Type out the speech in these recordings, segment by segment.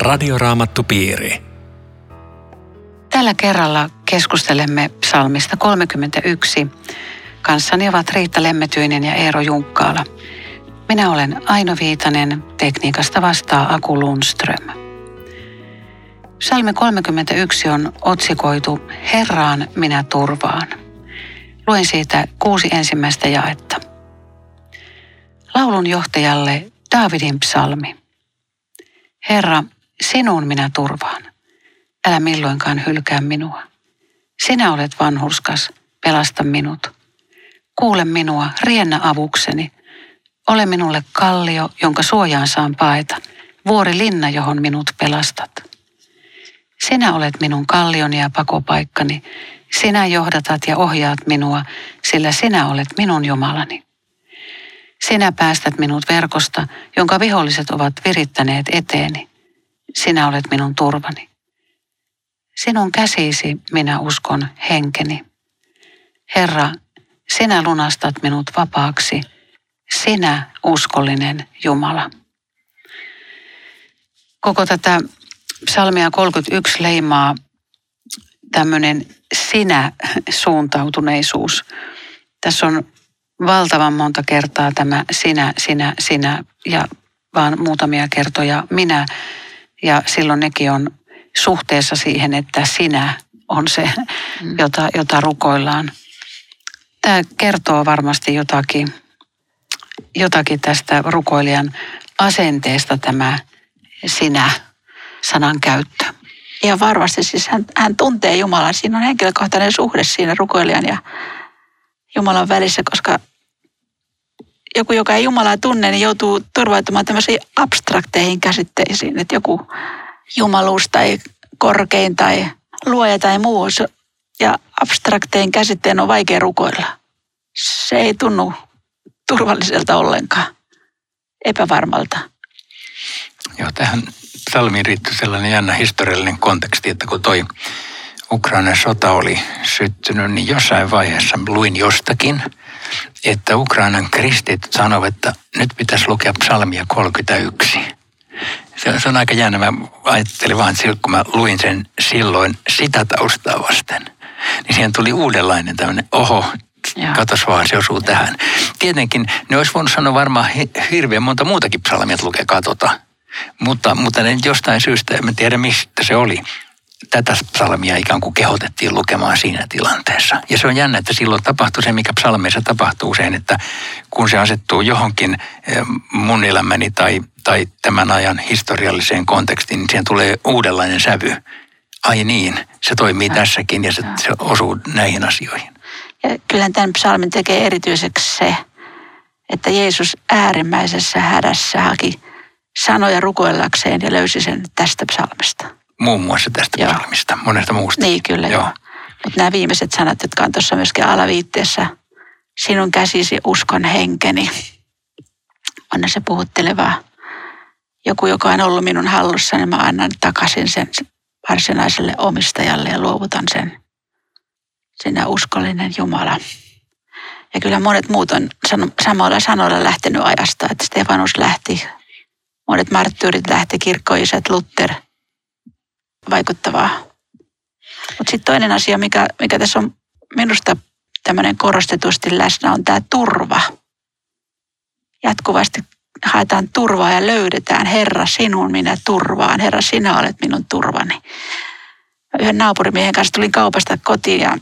Radioraamattupiiri. Tällä kerralla keskustelemme psalmista 31. Kanssani ovat Riitta Lemmetyinen ja Eero Junkkaala. Minä olen Aino Viitanen, tekniikasta vastaa Aku Lundström. Psalmi 31 on otsikoitu Herraan minä turvaan. Luen siitä kuusi ensimmäistä jaetta. Laulun johtajalle Daavidin psalmi. Herra, sinun minä turvaan. Älä milloinkaan hylkää minua. Sinä olet vanhurskas, pelasta minut. Kuule minua, riennä avukseni. Ole minulle kallio, jonka suojaan saan paeta, vuori linna, johon minut pelastat. Sinä olet minun kallioni ja pakopaikkani. Sinä johdatat ja ohjaat minua, sillä sinä olet minun Jumalani. Sinä päästät minut verkosta, jonka viholliset ovat virittäneet eteeni. Sinä olet minun turvani. Sinun käsisi minä uskon henkeni. Herra, sinä lunastat minut vapaaksi, sinä uskollinen Jumala. Koko tätä psalmia 31 leimaa tämmöinen sinä-suuntautuneisuus. Tässä on valtavan monta kertaa tämä sinä, sinä, sinä ja vaan muutamia kertoja minä. Ja silloin nekin on suhteessa siihen, että sinä on se, mm. jota, jota rukoillaan. Tämä kertoo varmasti jotakin, jotakin tästä rukoilijan asenteesta tämä sinä-sanan käyttö. Ja varmasti siis hän, hän tuntee Jumalan. Siinä on henkilökohtainen suhde siinä rukoilijan ja Jumalan välissä, koska joku, joka ei Jumalaa tunne, niin joutuu turvautumaan tämmöisiin abstrakteihin käsitteisiin, että joku jumaluus tai korkein tai luoja tai muu. Ja abstraktein käsitteen on vaikea rukoilla. Se ei tunnu turvalliselta ollenkaan, epävarmalta. Joo, tähän psalmiin riittyy sellainen jännä historiallinen konteksti, että kun toi Ukrainan sota oli syttynyt, niin jossain vaiheessa luin jostakin, että Ukrainan kristit sanovat, että nyt pitäisi lukea psalmia 31. Se, se on aika jännä. Mä ajattelin vaan, kun mä luin sen silloin sitä taustaa vasten, niin siihen tuli uudenlainen tämmöinen, oho, katos vaan, se osuu tähän. Tietenkin ne olisi voinut sanoa varmaan hirveän monta muutakin psalmia, että lukekaa tota. Mutta, mutta ne jostain syystä, en tiedä mistä se oli, tätä psalmia ikään kuin kehotettiin lukemaan siinä tilanteessa. Ja se on jännä, että silloin tapahtuu se, mikä psalmeissa tapahtuu usein, että kun se asettuu johonkin eh, mun elämäni tai, tai tämän ajan historialliseen kontekstiin, niin siihen tulee uudenlainen sävy. Ai niin, se toimii ja. tässäkin ja se, se osuu näihin asioihin. Ja kyllä tämän psalmin tekee erityiseksi se, että Jeesus äärimmäisessä hädässä haki sanoja rukoillakseen ja löysi sen tästä psalmista muun muassa tästä joo. psalmista, monesta muusta. Niin, kyllä joo. joo. Mutta nämä viimeiset sanat, jotka on tuossa myöskin alaviitteessä, sinun käsisi uskon henkeni, on se puhutteleva joku, joka on ollut minun hallussa, niin mä annan takaisin sen varsinaiselle omistajalle ja luovutan sen. Sinä uskollinen Jumala. Ja kyllä monet muut on samoilla sanoilla lähtenyt ajasta, että Stefanus lähti, monet marttyyrit lähti, kirkkoiset, Luther – vaikuttavaa. Mutta sitten toinen asia, mikä, mikä tässä on minusta tämmöinen korostetusti läsnä, on tämä turva. Jatkuvasti haetaan turvaa ja löydetään. Herra, sinun minä turvaan. Herra, sinä olet minun turvani. Yhden naapurimiehen kanssa tulin kaupasta kotiin ja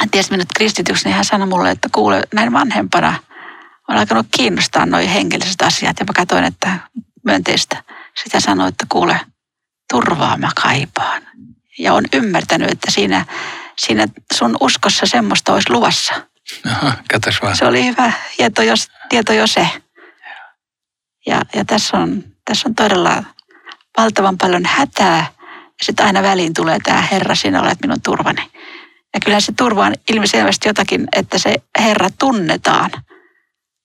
hän tiesi minut kristityksi, niin hän sanoi mulle, että kuule, näin vanhempana on alkanut kiinnostaa noin hengelliset asiat. Ja mä katsoin, että myönteistä. Sitä sanoi, että kuule, turvaa mä kaipaan. Ja on ymmärtänyt, että siinä, siinä sun uskossa semmoista olisi luvassa. Aha, vaan. Se oli hyvä tieto jo, tieto jo se. Ja, ja tässä, on, tässä on todella valtavan paljon hätää. Ja sitten aina väliin tulee tämä Herra, sinä olet minun turvani. Ja kyllä se turva on ilmiselvästi jotakin, että se Herra tunnetaan –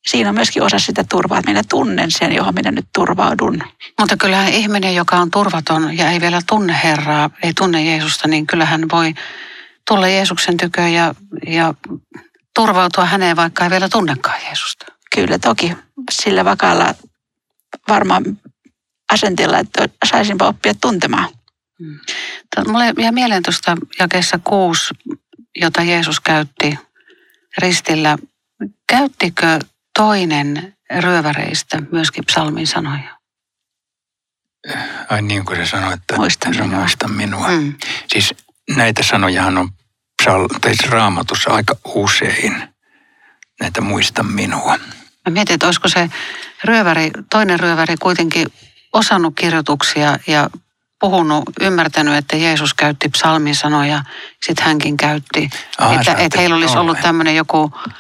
siinä on myöskin osa sitä turvaa, että minä tunnen sen, johon minä nyt turvaudun. Mutta kyllähän ihminen, joka on turvaton ja ei vielä tunne Herraa, ei tunne Jeesusta, niin kyllähän voi tulla Jeesuksen tykö ja, ja turvautua häneen, vaikka ei vielä tunnekaan Jeesusta. Kyllä, toki sillä vakaalla varmaan asentilla, että saisinpa oppia tuntemaan. Mulle jää mieleen tuosta jakeessa kuusi, jota Jeesus käytti ristillä. Käyttikö toinen ryöväreistä myöskin psalmin sanoja? Ai niin kuin se sanoi, että Muista minua. muista minua. Mm. Siis näitä sanojahan on psal- tai siis raamatussa aika usein. Näitä muista minua. Mä mietin, että olisiko se ryöväri, toinen ryöväri kuitenkin osannut kirjoituksia ja puhunut, ymmärtänyt, että Jeesus käytti psalmin sanoja, sitten hänkin käytti. Aa, että, että heillä olisi ollut tämmöinen joku, jo-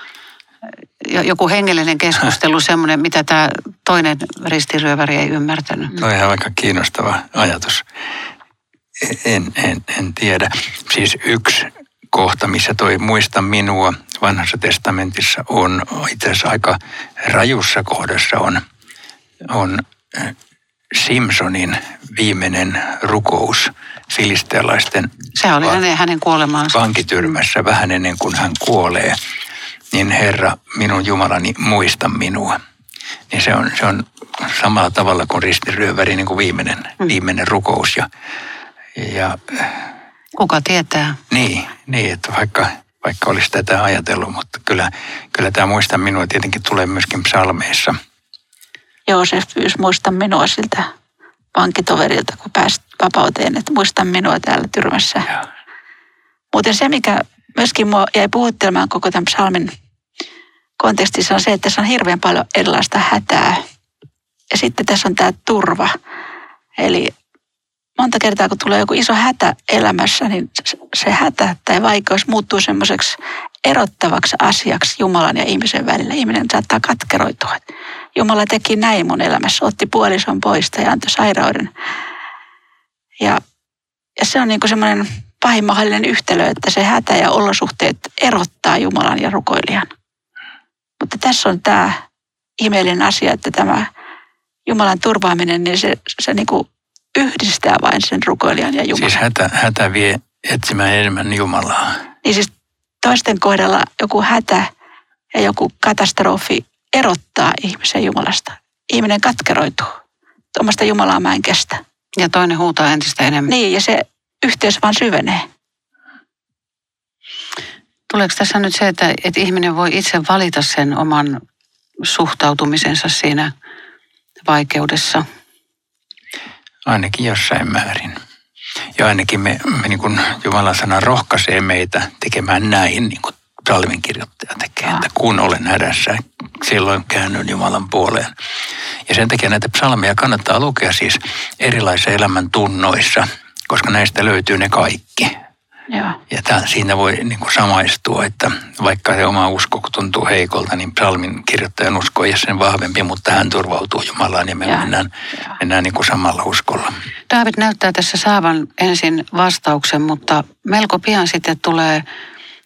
joku hengellinen keskustelu, semmoinen, mitä tämä toinen ristiryöväri ei ymmärtänyt. Tuo on ihan aika kiinnostava ajatus. En, en, en tiedä. Siis yksi kohta, missä toi muista minua vanhassa testamentissa on itse asiassa aika rajussa kohdassa on, on äh, Simpsonin viimeinen rukous filistealaisten Sehän oli va- hänen, hänen kuolemaansa. vankityrmässä vähän ennen kuin hän kuolee, niin Herra, minun Jumalani, muista minua. Niin se on, se on samalla tavalla kuin ristiryöväri, niin kuin viimeinen, Mm. viimeinen rukous. Ja, ja Kuka tietää? niin, niin, että vaikka, vaikka olisi tätä ajatellut, mutta kyllä, kyllä tämä muista minua tietenkin tulee myöskin psalmeissa. Joosef pyysi muista minua siltä vankitoverilta, kun pääsit vapauteen, että muista minua täällä tyrmässä. Ja, Muuten se, mikä myöskin mua jäi puhuttelemaan koko tämän psalmin kontekstissa on se, että tässä on hirveän paljon erilaista hätää. Ja sitten tässä on tämä turva. Eli monta kertaa, kun tulee joku iso hätä elämässä, niin se- hätä tai vaikeus muuttuu semmoiseksi erottavaksi asiaksi Jumalan ja ihmisen välillä. Ihminen saattaa katkeroitua. Jumala teki näin mun elämässä, otti puolison pois ja antoi sairauden. Ja, ja se on niin kuin semmoinen pahin mahdollinen yhtälö, että se hätä ja olosuhteet erottaa Jumalan ja rukoilijan. Mutta tässä on tämä ihmeellinen asia, että tämä Jumalan turvaaminen, niin se, se niin kuin yhdistää vain sen rukoilijan ja Jumalan. siis hätä, hätä vie etsimään enemmän Jumalaa. Niin siis toisten kohdalla joku hätä ja joku katastrofi erottaa ihmisen Jumalasta. Ihminen katkeroituu. Tuommoista Jumalaa mä en kestä. Ja toinen huutaa entistä enemmän. Niin, ja se yhteys vaan syvenee. Tuleeko tässä nyt se, että, että ihminen voi itse valita sen oman suhtautumisensa siinä vaikeudessa? Ainakin jossain määrin. Ja ainakin me, me niin kuin Jumalan sana rohkaisee meitä tekemään näin, niin kuin psalminkirjoittaja tekee, Ah. että kun olen hädässä, silloin käännyn Jumalan puoleen. Ja sen takia näitä psalmeja kannattaa lukea siis erilaisissa elämän tunnoissa, koska näistä löytyy ne kaikki. Joo. Ja tämän, siinä voi niin kuin samaistua, että vaikka se oma usko tuntuu heikolta, niin psalmin kirjoittajan usko ei ole sen vahvempi, mutta hän turvautuu Jumalaan ja me Joo. mennään, Joo. mennään niin kuin samalla uskolla. David näyttää tässä saavan ensin vastauksen, mutta melko pian sitten tulee,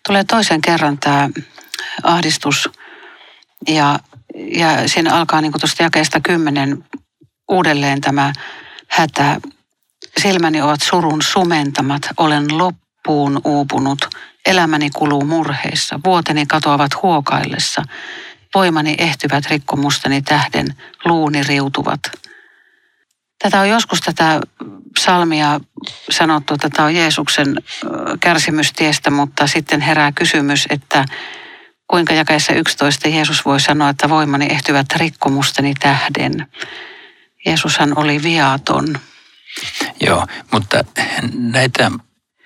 tulee toisen kerran tämä ahdistus. Ja, ja siinä alkaa niin kuin tuosta jakeesta kymmenen uudelleen tämä hätä. Silmäni ovat surun sumentamat, olen loppuun uupunut. Elämäni kuluu murheissa, vuoteni katoavat huokaillessa. Voimani ehtyvät rikkomustani tähden, luuni riutuvat. Tätä on joskus tätä psalmia sanottu, että tämä on Jeesuksen kärsimystiestä, mutta sitten herää kysymys, että kuinka jakeessa 11 Jeesus voi sanoa, että voimani ehtyvät rikkomustani tähden. Jeesushan oli viaton. Joo, mutta näitä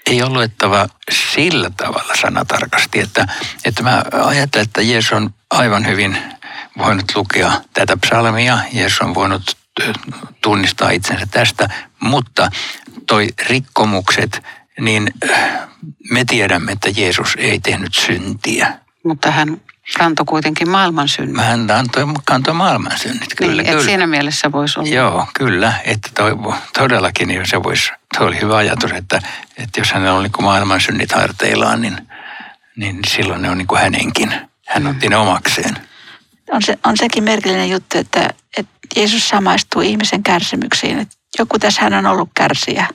ei ole luettava sillä tavalla sanatarkasti, että, että mä ajattelen, että Jeesus on aivan hyvin voinut lukea tätä psalmia, Jeesus on voinut tunnistaa itsensä tästä, mutta toi rikkomukset, niin me tiedämme, että Jeesus ei tehnyt syntiä. Mutta hän kantoi kuitenkin maailman synnit. Hän antoi, kantoi maailman synnit, kyllä, niin, että kyllä. siinä mielessä voisi olla. Joo, kyllä. Että toi, todellakin niin se voisi, toi oli hyvä ajatus, että, että jos hänellä on niin kuin maailman synnit harteillaan, niin, niin silloin ne on niin kuin hänenkin. Hän otti ne omakseen. On, se, on sekin merkillinen juttu, että, että Jeesus samaistuu ihmisen kärsimyksiin. Että joku tässä hän on ollut kärsijä.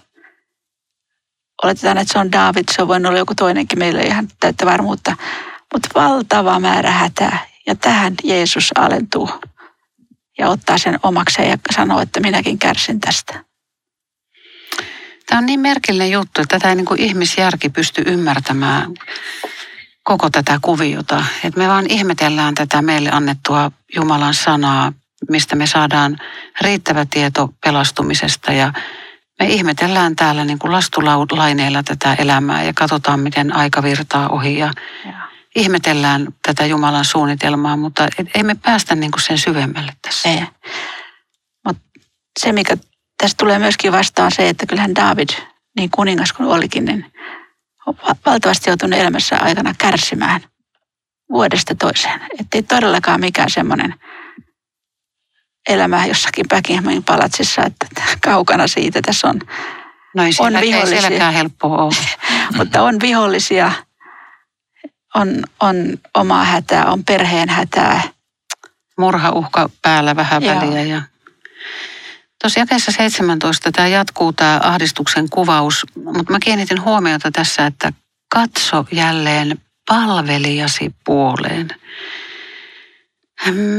Oletetaan, että se on David, se on voinut olla joku toinenkin, meillä ei ihan täyttä varmuutta. Mutta valtava määrä hätää. Ja tähän Jeesus alentuu. ja ottaa sen omakseen ja sanoo, että minäkin kärsin tästä. Tämä on niin merkillinen juttu, että tätä ei niin kuin ihmisjärki pysty ymmärtämään koko tätä kuviota. Että me vaan ihmetellään tätä meille annettua Jumalan sanaa, mistä me saadaan riittävä tieto pelastumisesta ja me ihmetellään täällä niin kuin lastulaineilla tätä elämää ja katsotaan, miten aika virtaa ohi ja, ja. Ihmetellään tätä Jumalan suunnitelmaa, mutta ei me päästä niin kuin sen syvemmälle tässä. Ei. Mutta se, mikä tässä tulee myöskin vastaan se, että kyllähän David, niin kuningas kuin olikin, niin on valtavasti joutunut elämässä aikana kärsimään vuodesta toiseen. Että ei todellakaan mikään semmoinen elämä jossakin Buckinghamin palatsissa, että kaukana siitä tässä on, no ei siellä, on vihollisia. Ei helppoa ole. mutta on vihollisia, on, on omaa hätää, on perheen hätää. Murhauhka päällä vähän Joo. väliä ja Tuossa jakeessa 17 tämä jatkuu tämä ahdistuksen kuvaus, mutta mä kiinnitin huomiota tässä, että katso jälleen palvelijasi puoleen.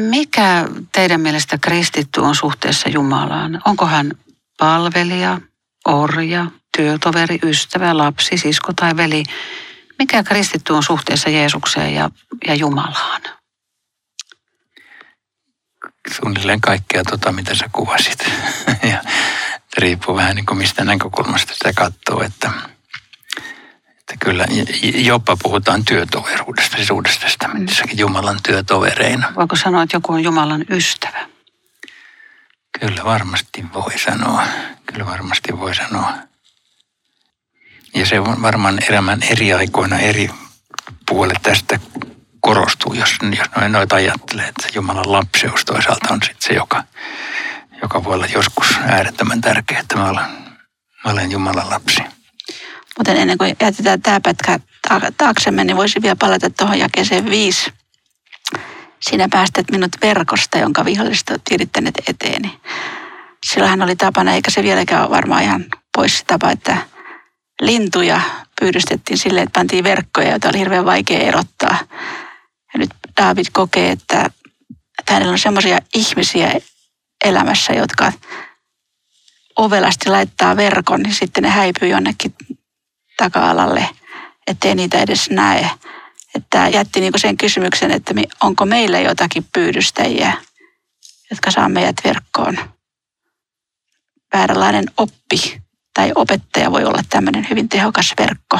Mikä teidän mielestä kristitty on suhteessa Jumalaan? Onko hän palvelija, orja, työtoveri, ystävä, lapsi, sisko tai veli? Mikä kristitty on suhteessa Jeesukseen ja, ja Jumalaan? suunnilleen kaikkea tota, mitä sä kuvasit. ja riippuu vähän niin kuin mistä näkökulmasta sitä katsoo, että, että kyllä jopa puhutaan työtoveruudesta, siis uudesta testamentissakin Jumalan työtovereina. Voiko sanoa, että joku on Jumalan ystävä? Kyllä varmasti voi sanoa. Kyllä varmasti voi sanoa. Ja se on varmaan elämän eri aikoina eri puolet tästä korostuu, jos, jos noita ajattelee, että Jumalan lapseus toisaalta on sitten se, joka, joka voi olla joskus äärettömän tärkeä, että mä olen, mä olen Jumalan lapsi. Mutta ennen kuin jätetään tämä pätkä taaksemme, niin voisi vielä palata tuohon jakeeseen viisi. Sinä päästät minut verkosta, jonka viholliset ovat virittäneet eteeni. Silloinhan oli tapana, eikä se vieläkään ole varmaan ihan pois se tapa, että lintuja pyydystettiin silleen, että pantiin verkkoja, joita oli hirveän vaikea erottaa ja nyt David kokee, että, että hänellä on semmoisia ihmisiä elämässä, jotka ovelasti laittaa verkon, niin sitten ne häipyy jonnekin taka-alalle, ettei niitä edes näe. Että jätti niin sen kysymyksen, että onko meillä jotakin pyydystäjiä, jotka saa meidät verkkoon. Vääränlainen oppi tai opettaja voi olla tämmöinen hyvin tehokas verkko.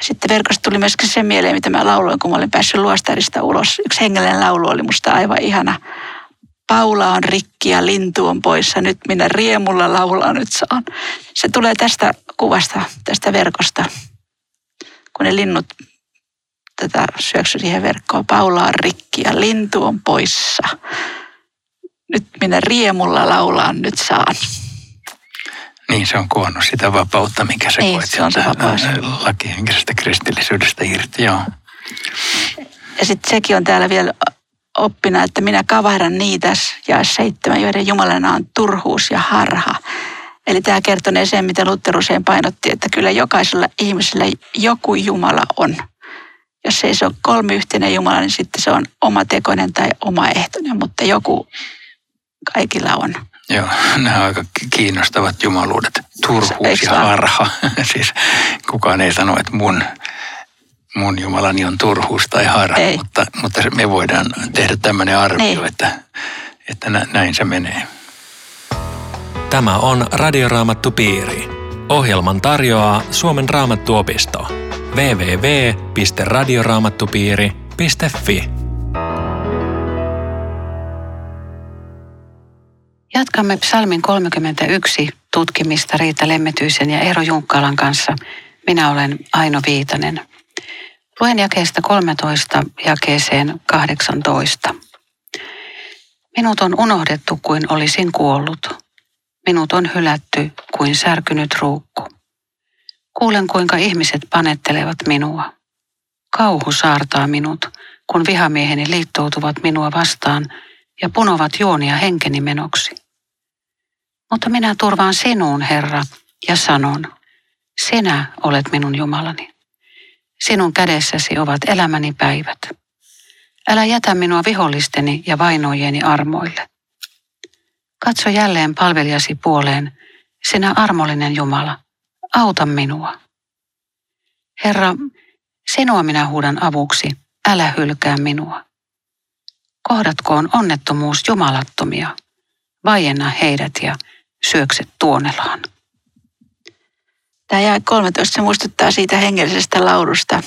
Sitten verkosta tuli myöskin se mieleen, mitä mä lauloin, kun mä olin päässyt luostarista ulos. Yksi hengellinen laulu oli musta aivan ihana. Paula on rikki ja lintu on poissa, nyt minä riemulla laulaa nyt saan. Se tulee tästä kuvasta, tästä verkosta, kun ne linnut tätä syöksy siihen verkkoon. Paula on rikki ja lintu on poissa. Nyt minä riemulla laulaan nyt saan. Niin, se on kuvannut sitä vapautta, mikä se niin, se on se vapaus. lakihenkisestä kristillisyydestä irti, joo. Ja sitten sekin on täällä vielä oppina, että minä kavahdan niitä ja seitsemän, joiden Jumalana on turhuus ja harha. Eli tämä kertonee sen, mitä Luther usein painotti, että kyllä jokaisella ihmisellä joku Jumala on. Jos ei se ole kolmiyhteinen Jumala, niin sitten se on oma tekoinen tai oma ehtoinen, mutta joku kaikilla on. Joo, nämä on aika kiinnostavat jumaluudet. Turhuus ja harha. siis kukaan ei sano, että mun, mun Jumalani on turhuus tai harha, ei. mutta, mutta me voidaan tehdä tämmöinen arvio, ei. että, että näin se menee. Tämä on Radioraamattu Piiri. Ohjelman tarjoaa Suomen raamattuopisto. www.radioraamattupiiri.fi Jatkamme psalmin 31 tutkimista Riitta Lemmetyisen ja Eero Junkkalan kanssa. Minä olen Aino Viitanen. Luen jakeesta 13 jakeeseen 18. Minut on unohdettu kuin olisin kuollut. Minut on hylätty kuin särkynyt ruukku. Kuulen kuinka ihmiset panettelevat minua. Kauhu saartaa minut, kun vihamieheni liittoutuvat minua vastaan ja punovat juonia henkeni menoksi. Mutta minä turvaan sinuun, Herra, ja sanon, sinä olet minun Jumalani. Sinun kädessäsi ovat elämäni päivät. Älä jätä minua vihollisteni ja vainojeni armoille. Katso jälleen palvelijasi puoleen, sinä armollinen Jumala, auta minua. Herra, sinua minä huudan avuksi, älä hylkää minua. Kohdatkoon onnettomuus jumalattomia, vaienna heidät ja syökset tuonelaan. Tämä jää 13 se muistuttaa siitä hengellisestä laulusta.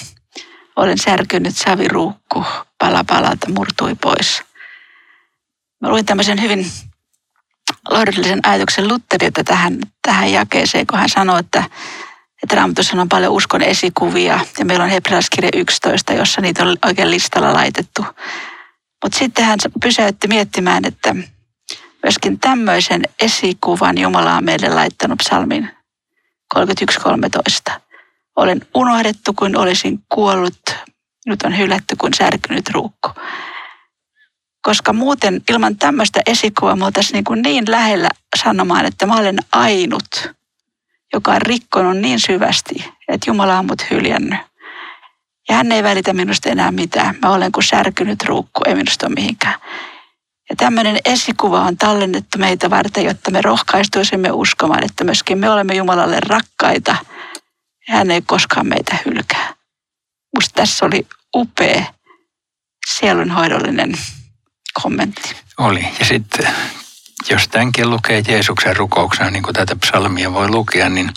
Olen särkynyt saviruukku, pala palalta murtui pois. Mä luin tämmöisen hyvin lohdullisen ajatuksen Lutterilta tähän, tähän jakeeseen, kun hän sanoi, että, että Raamatussa on paljon uskon esikuvia ja meillä on hebrealaiskirja 11, jossa niitä on oikein listalla laitettu. Mutta sitten hän pysäytti miettimään, että myöskin tämmöisen esikuvan Jumala on meille laittanut psalmin 31.13. Olen unohdettu kuin olisin kuollut, nyt on hylätty kuin särkynyt ruukku. Koska muuten ilman tämmöistä esikuvaa me oltaisiin niin, kuin niin lähellä sanomaan, että mä olen ainut, joka on rikkonut niin syvästi, että Jumala on mut hyljännyt. Ja hän ei välitä minusta enää mitään. Mä olen kuin särkynyt ruukku, ei minusta ole mihinkään. Ja tämmöinen esikuva on tallennettu meitä varten, jotta me rohkaistuisimme uskomaan, että myöskin me olemme Jumalalle rakkaita. Hän ei koskaan meitä hylkää. Musta tässä oli upea sielunhoidollinen kommentti. Oli. Ja sitten jos tämänkin lukee Jeesuksen rukouksena, niin kuin tätä psalmia voi lukea, niin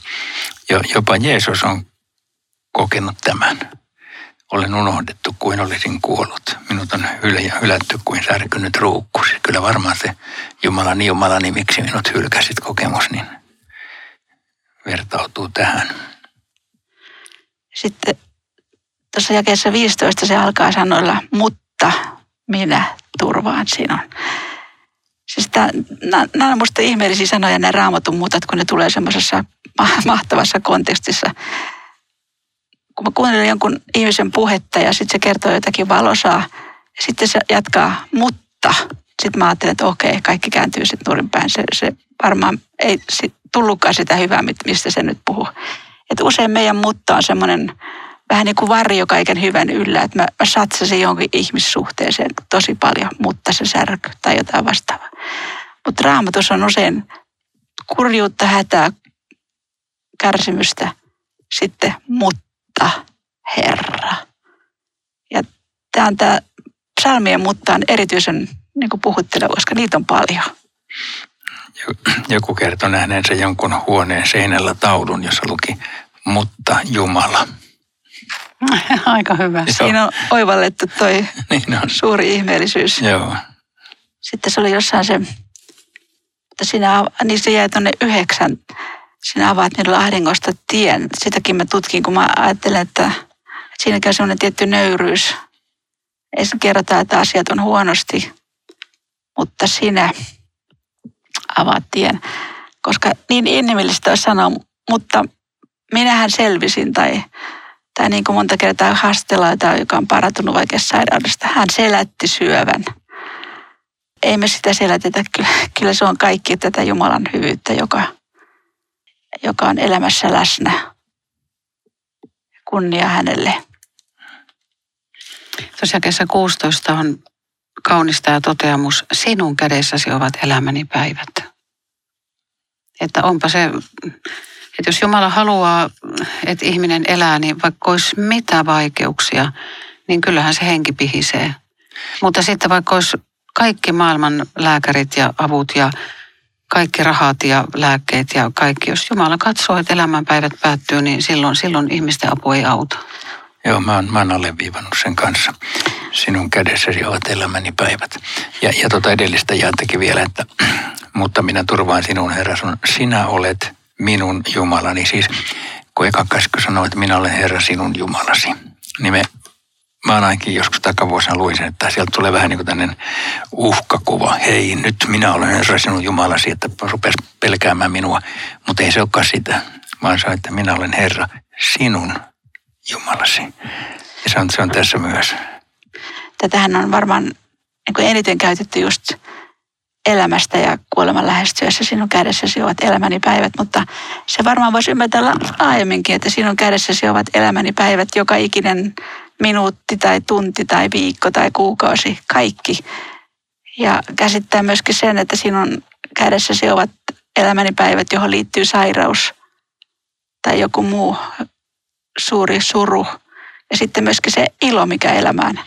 jo, jopa Jeesus on kokenut tämän. Olen unohdettu kuin olisin kuollut. Minut on hylä, hylätty kuin särkynyt ruukku. Siis kyllä varmaan se Jumalani, Jumalani, miksi minut hylkäsit kokemus, niin vertautuu tähän. Sitten tuossa jakeessa 15 se alkaa sanoilla, mutta minä turvaan sinun. Siis nämä on minusta ihmeellisiä sanoja, nämä raamatun muutat, kun ne tulee semmoisessa mahtavassa kontekstissa. Kun mä kuuntelen jonkun ihmisen puhetta ja sitten se kertoo jotakin valosaa, ja sitten se jatkaa, mutta sitten mä ajattelen, että okei, kaikki kääntyy sitten nurinpäin. Se, se varmaan ei sit tullutkaan sitä hyvää, mistä se nyt puhuu. Et usein meidän mutta on semmoinen vähän niin kuin varjo kaiken hyvän yllä, että mä, mä satsasin jonkin ihmissuhteeseen tosi paljon, mutta se särky tai jotain vastaavaa. Mutta raamatus on usein kurjuutta, hätää, kärsimystä, sitten mutta Herra. Ja tämä on tämä psalmien mutta on erityisen niin kuin puhutteleva, koska niitä on paljon. Joku kertoi nähneensä jonkun huoneen seinällä taulun, jossa luki, mutta Jumala. Aika hyvä. Joo. Siinä on oivallettu toi niin on. suuri ihmeellisyys. Joo. Sitten se oli jossain se, että sinä, niin se jäi tuonne yhdeksän. Sinä avaat niin ahdingosta tien. Sitäkin mä tutkin, kun mä ajattelen, että siinäkin on sellainen tietty nöyryys. Ei se kerrota, että asiat on huonosti, mutta sinä avaat tien. Koska niin inhimillistä olisi sanoa, mutta minähän selvisin tai tai niin kuin monta kertaa haastellaita, joka on parantunut vaikeasta sairaudesta. Hän selätti syövän. Ei me sitä selätetä, kyllä, kyllä se on kaikki tätä Jumalan hyvyyttä, joka, joka on elämässä läsnä. Kunnia hänelle. Tosiaan kesä 16 on kaunista ja toteamus, sinun kädessäsi ovat elämäni päivät. Että onpa se että jos Jumala haluaa, että ihminen elää, niin vaikka olisi mitä vaikeuksia, niin kyllähän se henki pihisee. Mutta sitten vaikka olisi kaikki maailman lääkärit ja avut ja kaikki rahat ja lääkkeet ja kaikki, jos Jumala katsoo, että elämänpäivät päättyy, niin silloin, silloin ihmisten apu ei auta. Joo, mä oon, mä oon alleviivannut sen kanssa. Sinun kädessäsi ovat elämäni päivät. Ja, ja tota edellistä jaattekin vielä, että mutta minä turvaan sinun Herra, sinä olet minun Jumalani. Siis kun eka käsky sanoo, että minä olen Herra sinun Jumalasi, niin me, mä ainakin joskus takavuosina luin sen, että sieltä tulee vähän niin kuin tämmöinen uhkakuva. Hei, nyt minä olen sinun Jumalasi, että rupes pelkäämään minua. Mutta ei se olekaan sitä, vaan se että minä olen Herra sinun Jumalasi. Ja se on, se on tässä myös. Tätähän on varmaan niin eniten käytetty just elämästä ja kuoleman lähestyessä sinun kädessäsi ovat elämäni päivät, mutta se varmaan voisi ymmärtää laajemminkin, että sinun kädessäsi ovat elämäni päivät joka ikinen minuutti tai tunti tai viikko tai kuukausi, kaikki. Ja käsittää myöskin sen, että sinun kädessäsi ovat elämäni päivät, johon liittyy sairaus tai joku muu suuri suru. Ja sitten myöskin se ilo, mikä elämään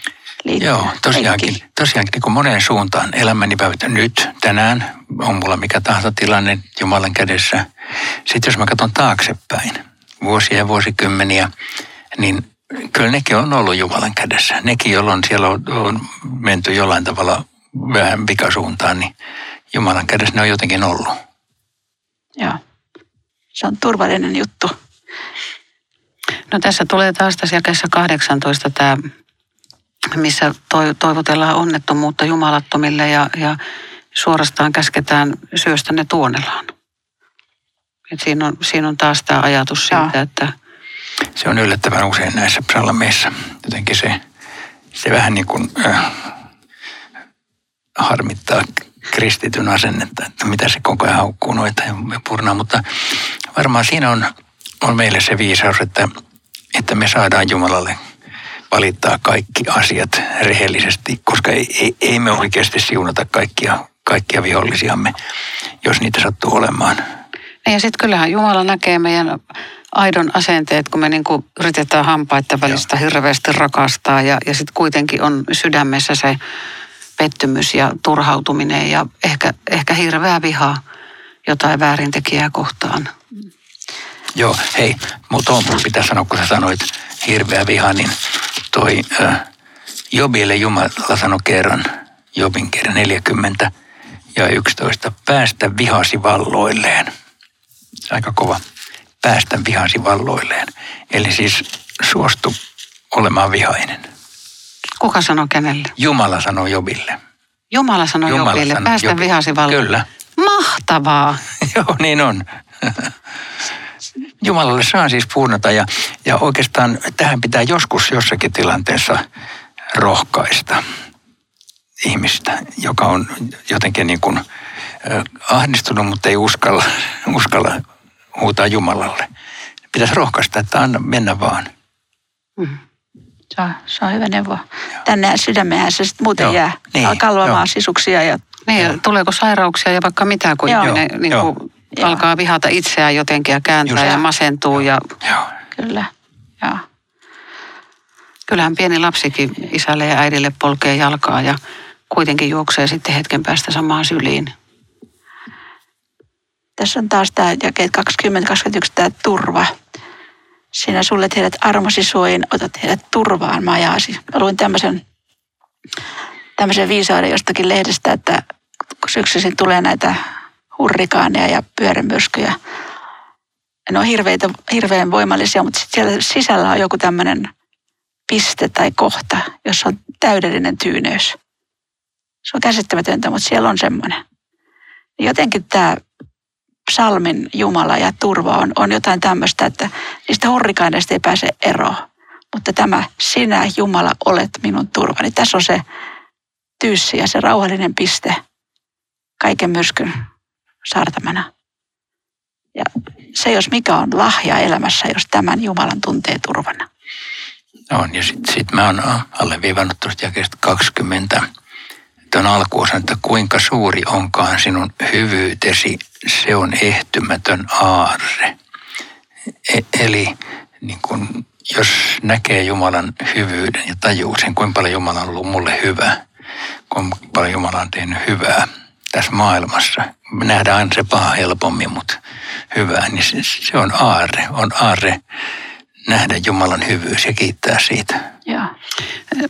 liittyy. Joo, tosiaankin, tosiaankin niin kuin moneen suuntaan. Elämäni päivät nyt, tänään, on mulla mikä tahansa tilanne Jumalan kädessä. Sitten jos mä katson taaksepäin, vuosia ja vuosikymmeniä, niin kyllä nekin on ollut Jumalan kädessä. Nekin, jolloin siellä on, on menty jollain tavalla vähän vikasuuntaan, niin Jumalan kädessä ne on jotenkin ollut. Joo. Se on turvallinen juttu. No tässä tulee taas tässä jakeessa 18 tämä, missä toivotellaan onnettomuutta jumalattomille ja, ja suorastaan käsketään syöstä ne tuonelaan. Et siinä, on, siinä on taas tämä ajatus siitä, Joo. että... Se on yllättävän usein näissä psalmeissa. Jotenkin se, se vähän niin kuin äh, harmittaa kristityn asennetta, että mitä se koko ajan haukkuu noita ja purnaa. Mutta varmaan siinä on, on meille se viisaus, että, että me saadaan Jumalalle valittaa kaikki asiat rehellisesti, koska ei, ei, ei me oikeasti siunata kaikkia, kaikkia vihollisiamme, jos niitä sattuu olemaan. Ja sitten kyllähän Jumala näkee meidän aidon asenteet, kun me niinku yritetään hampaita välistä Joo. hirveästi rakastaa ja, ja sitten kuitenkin on sydämessä se pettymys ja turhautuminen ja ehkä, ehkä hirveä viha jotain väärintekijää kohtaan. Joo, hei, mutta on pitää sanoa, kun sä sanoit hirveä viha, niin toi äh, Jobille Jumala sanoi kerran, Jobin kerran 40 ja 11, päästä vihasi valloilleen. Aika kova. Päästä vihasi valloilleen. Eli siis suostu olemaan vihainen. Kuka sanoi kenelle? Jumala sanoi Jobille. Jumala sanoi Jumala Jobille, sanoi päästä Jobille. vihasi valloilleen. Kyllä. Mahtavaa. Joo, niin on. Jumalalle saa siis puunata ja, ja oikeastaan tähän pitää joskus jossakin tilanteessa rohkaista ihmistä, joka on jotenkin niin kuin ahdistunut, mutta ei uskalla, uskalla huutaa Jumalalle. Pitäisi rohkaista, että anna mennä vaan. Mm. Se on, se on hyvä neuvo. Tänne sydämeen se sitten muuten Joo. jää. Niin. Kalvamaan sisuksia. Ja... Niin, ja tuleeko sairauksia ja vaikka mitä, kun Joo. ihminen niin kuin, alkaa vihata itseään jotenkin ja kääntää Just. ja masentuu. Ja... Joo. Kyllä, Joo. Kyllähän pieni lapsikin isälle ja äidille polkee jalkaa ja kuitenkin juoksee sitten hetken päästä samaan syliin. Tässä on taas tämä jakeet 20-21 tämä turva. Sinä sullet heidät armosi suojin, otat heidät turvaan majaasi. Mä luin tämmöisen, tämmöisen viisauden jostakin lehdestä, että kun syksyisin tulee näitä hurrikaaneja ja pyörämyrskyjä, ne on hirveitä, hirveän voimallisia, mutta siellä sisällä on joku tämmöinen piste tai kohta, jossa on täydellinen tyyneys. Se on käsittämätöntä, mutta siellä on semmoinen. Jotenkin tämä psalmin Jumala ja turva on, on jotain tämmöistä, että niistä hurrikaaneista ei pääse eroon. Mutta tämä, sinä Jumala olet minun turvani. Tässä on se tyyssi ja se rauhallinen piste kaiken myrskyn saartamana. Ja se, jos mikä on lahja elämässä, jos tämän Jumalan tuntee turvana. On, ja sitten sit mä oon alleviivannut tuosta jakeesta 20 tuon alkuosan, että kuinka suuri onkaan sinun hyvyytesi, se on ehtymätön aarre. E- eli niin kun, jos näkee Jumalan hyvyyden ja tajuu sen, kuinka paljon Jumala on ollut mulle hyvä, kuinka paljon Jumala on tehnyt hyvää tässä maailmassa. Me nähdään aina se paha helpommin, mutta hyvää, niin se, se on aarre. On aarre nähdä Jumalan hyvyys ja kiittää siitä. Joo.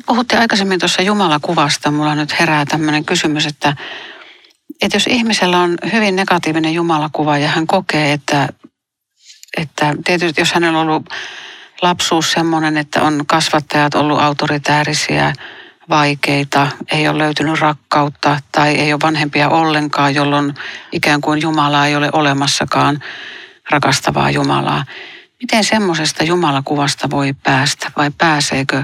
Puhutte aikaisemmin tuossa Jumalakuvasta. Mulla nyt herää tämmöinen kysymys, että, että jos ihmisellä on hyvin negatiivinen Jumalakuva ja hän kokee, että, että tietysti jos hänellä on ollut lapsuus semmoinen, että on kasvattajat ollut autoritäärisiä, vaikeita, ei ole löytynyt rakkautta tai ei ole vanhempia ollenkaan, jolloin ikään kuin Jumalaa ei ole olemassakaan, rakastavaa Jumalaa. Miten semmoisesta Jumalakuvasta voi päästä vai pääseekö,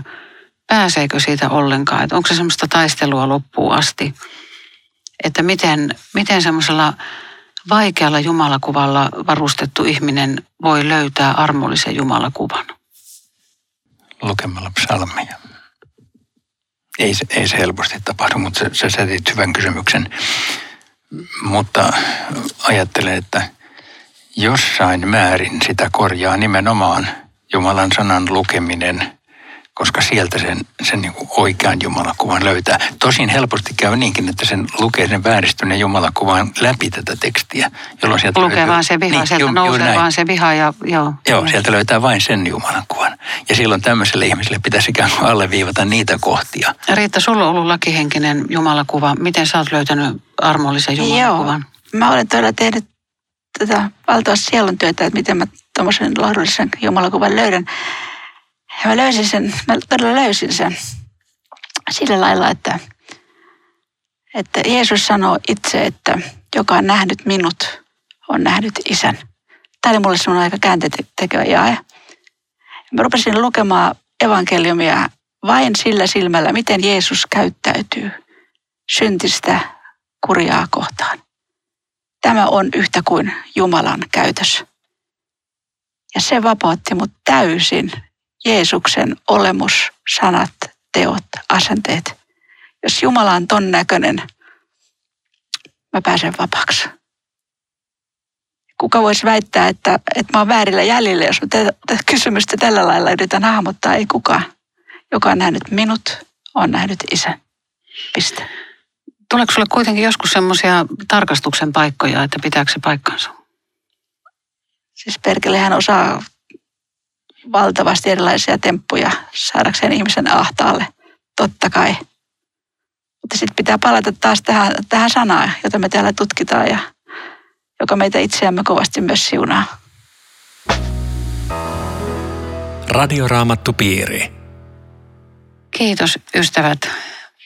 pääseekö siitä ollenkaan? Että onko se semmoista taistelua loppuun asti? Että miten, miten semmoisella vaikealla Jumalakuvalla varustettu ihminen voi löytää armollisen Jumalakuvan? lukemalla psalmeja. Ei se, ei se helposti tapahdu, mutta sä, sä setit hyvän kysymyksen. Mutta ajattelen, että jossain määrin sitä korjaa nimenomaan Jumalan sanan lukeminen – koska sieltä sen, sen niin kuin oikean jumalakuvan löytää. Tosin helposti käy niinkin, että sen lukee sen vääristyneen jumalakuvan läpi tätä tekstiä. Jolloin sieltä lukee löytyy, vaan se viha, niin, sieltä ju, nousee vaan se viha ja joo. Joo, sieltä löytää vain sen jumalakuvan. Ja silloin tämmöiselle ihmiselle pitäisi ikään kuin alleviivata niitä kohtia. Riitta, sulla on ollut lakihenkinen jumalakuva. Miten sä oot löytänyt armollisen jumalakuvan? Joo, mä olen todella tehnyt tätä valtavasti sielun työtä, että miten mä tuommoisen lohdullisen jumalakuvan löydän. Ja mä löysin sen, mä todella löysin sen sillä lailla, että, että Jeesus sanoo itse, että joka on nähnyt minut, on nähnyt isän. Tämä oli mulle semmoinen aika kääntetekevä jae. Mä rupesin lukemaan evankeliumia vain sillä silmällä, miten Jeesus käyttäytyy syntistä kurjaa kohtaan. Tämä on yhtä kuin Jumalan käytös. Ja se vapautti mut täysin Jeesuksen olemus, sanat, teot, asenteet. Jos Jumala on ton näköinen, mä pääsen vapaaksi. Kuka voisi väittää, että, että mä oon väärillä jäljillä, jos mä tätä kysymystä tällä lailla yritän hahmottaa, ei kukaan. Joka on nähnyt minut, on nähnyt isän. Piste. Tuleeko sulle kuitenkin joskus semmoisia tarkastuksen paikkoja, että pitääkö se paikkansa? Siis perkelehän osaa valtavasti erilaisia temppuja saadakseen ihmisen ahtaalle, totta kai. Mutta sitten pitää palata taas tähän, tähän sanaan, jota me täällä tutkitaan ja joka meitä itseämme kovasti myös siunaa. Radioraamattu piiri. Kiitos ystävät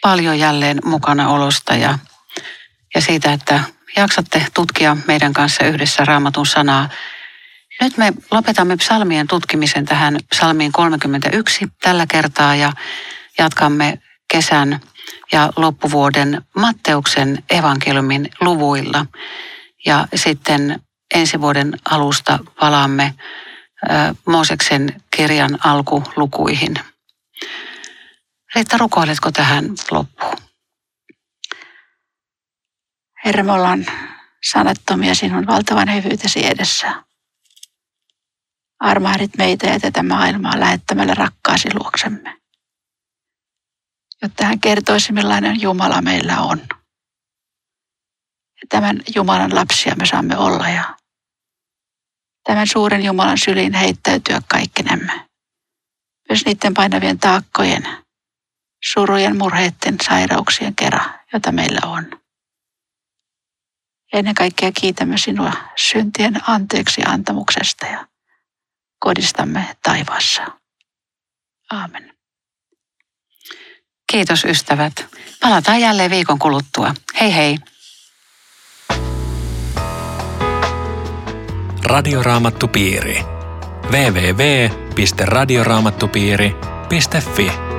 paljon jälleen mukana olosta ja, ja siitä, että jaksatte tutkia meidän kanssa yhdessä raamatun sanaa. Nyt me lopetamme psalmien tutkimisen tähän psalmiin 31 tällä kertaa ja jatkamme kesän ja loppuvuoden Matteuksen evankeliumin luvuilla. Ja sitten ensi vuoden alusta palaamme Mooseksen kirjan alkulukuihin. Riitta, rukoiletko tähän loppuun? Herra, me ollaan sanattomia sinun valtavan hyvyytesi edessä. Armahdit meitä ja tätä maailmaa lähettämällä rakkaasi luoksemme. Jotta hän kertoisi, millainen Jumala meillä on. Ja tämän Jumalan lapsia me saamme olla ja tämän suuren Jumalan syliin heittäytyä kaikkinemme. Myös niiden painavien taakkojen, surujen, murheiden, sairauksien kerran, jota meillä on. Ja ennen kaikkea kiitämme sinua syntien anteeksi antamuksesta ja kodistamme taivaassa. Aamen. Kiitos ystävät. Palataan jälleen viikon kuluttua. Hei hei. Radioraamattupiiri. www.radioraamattupiiri.fi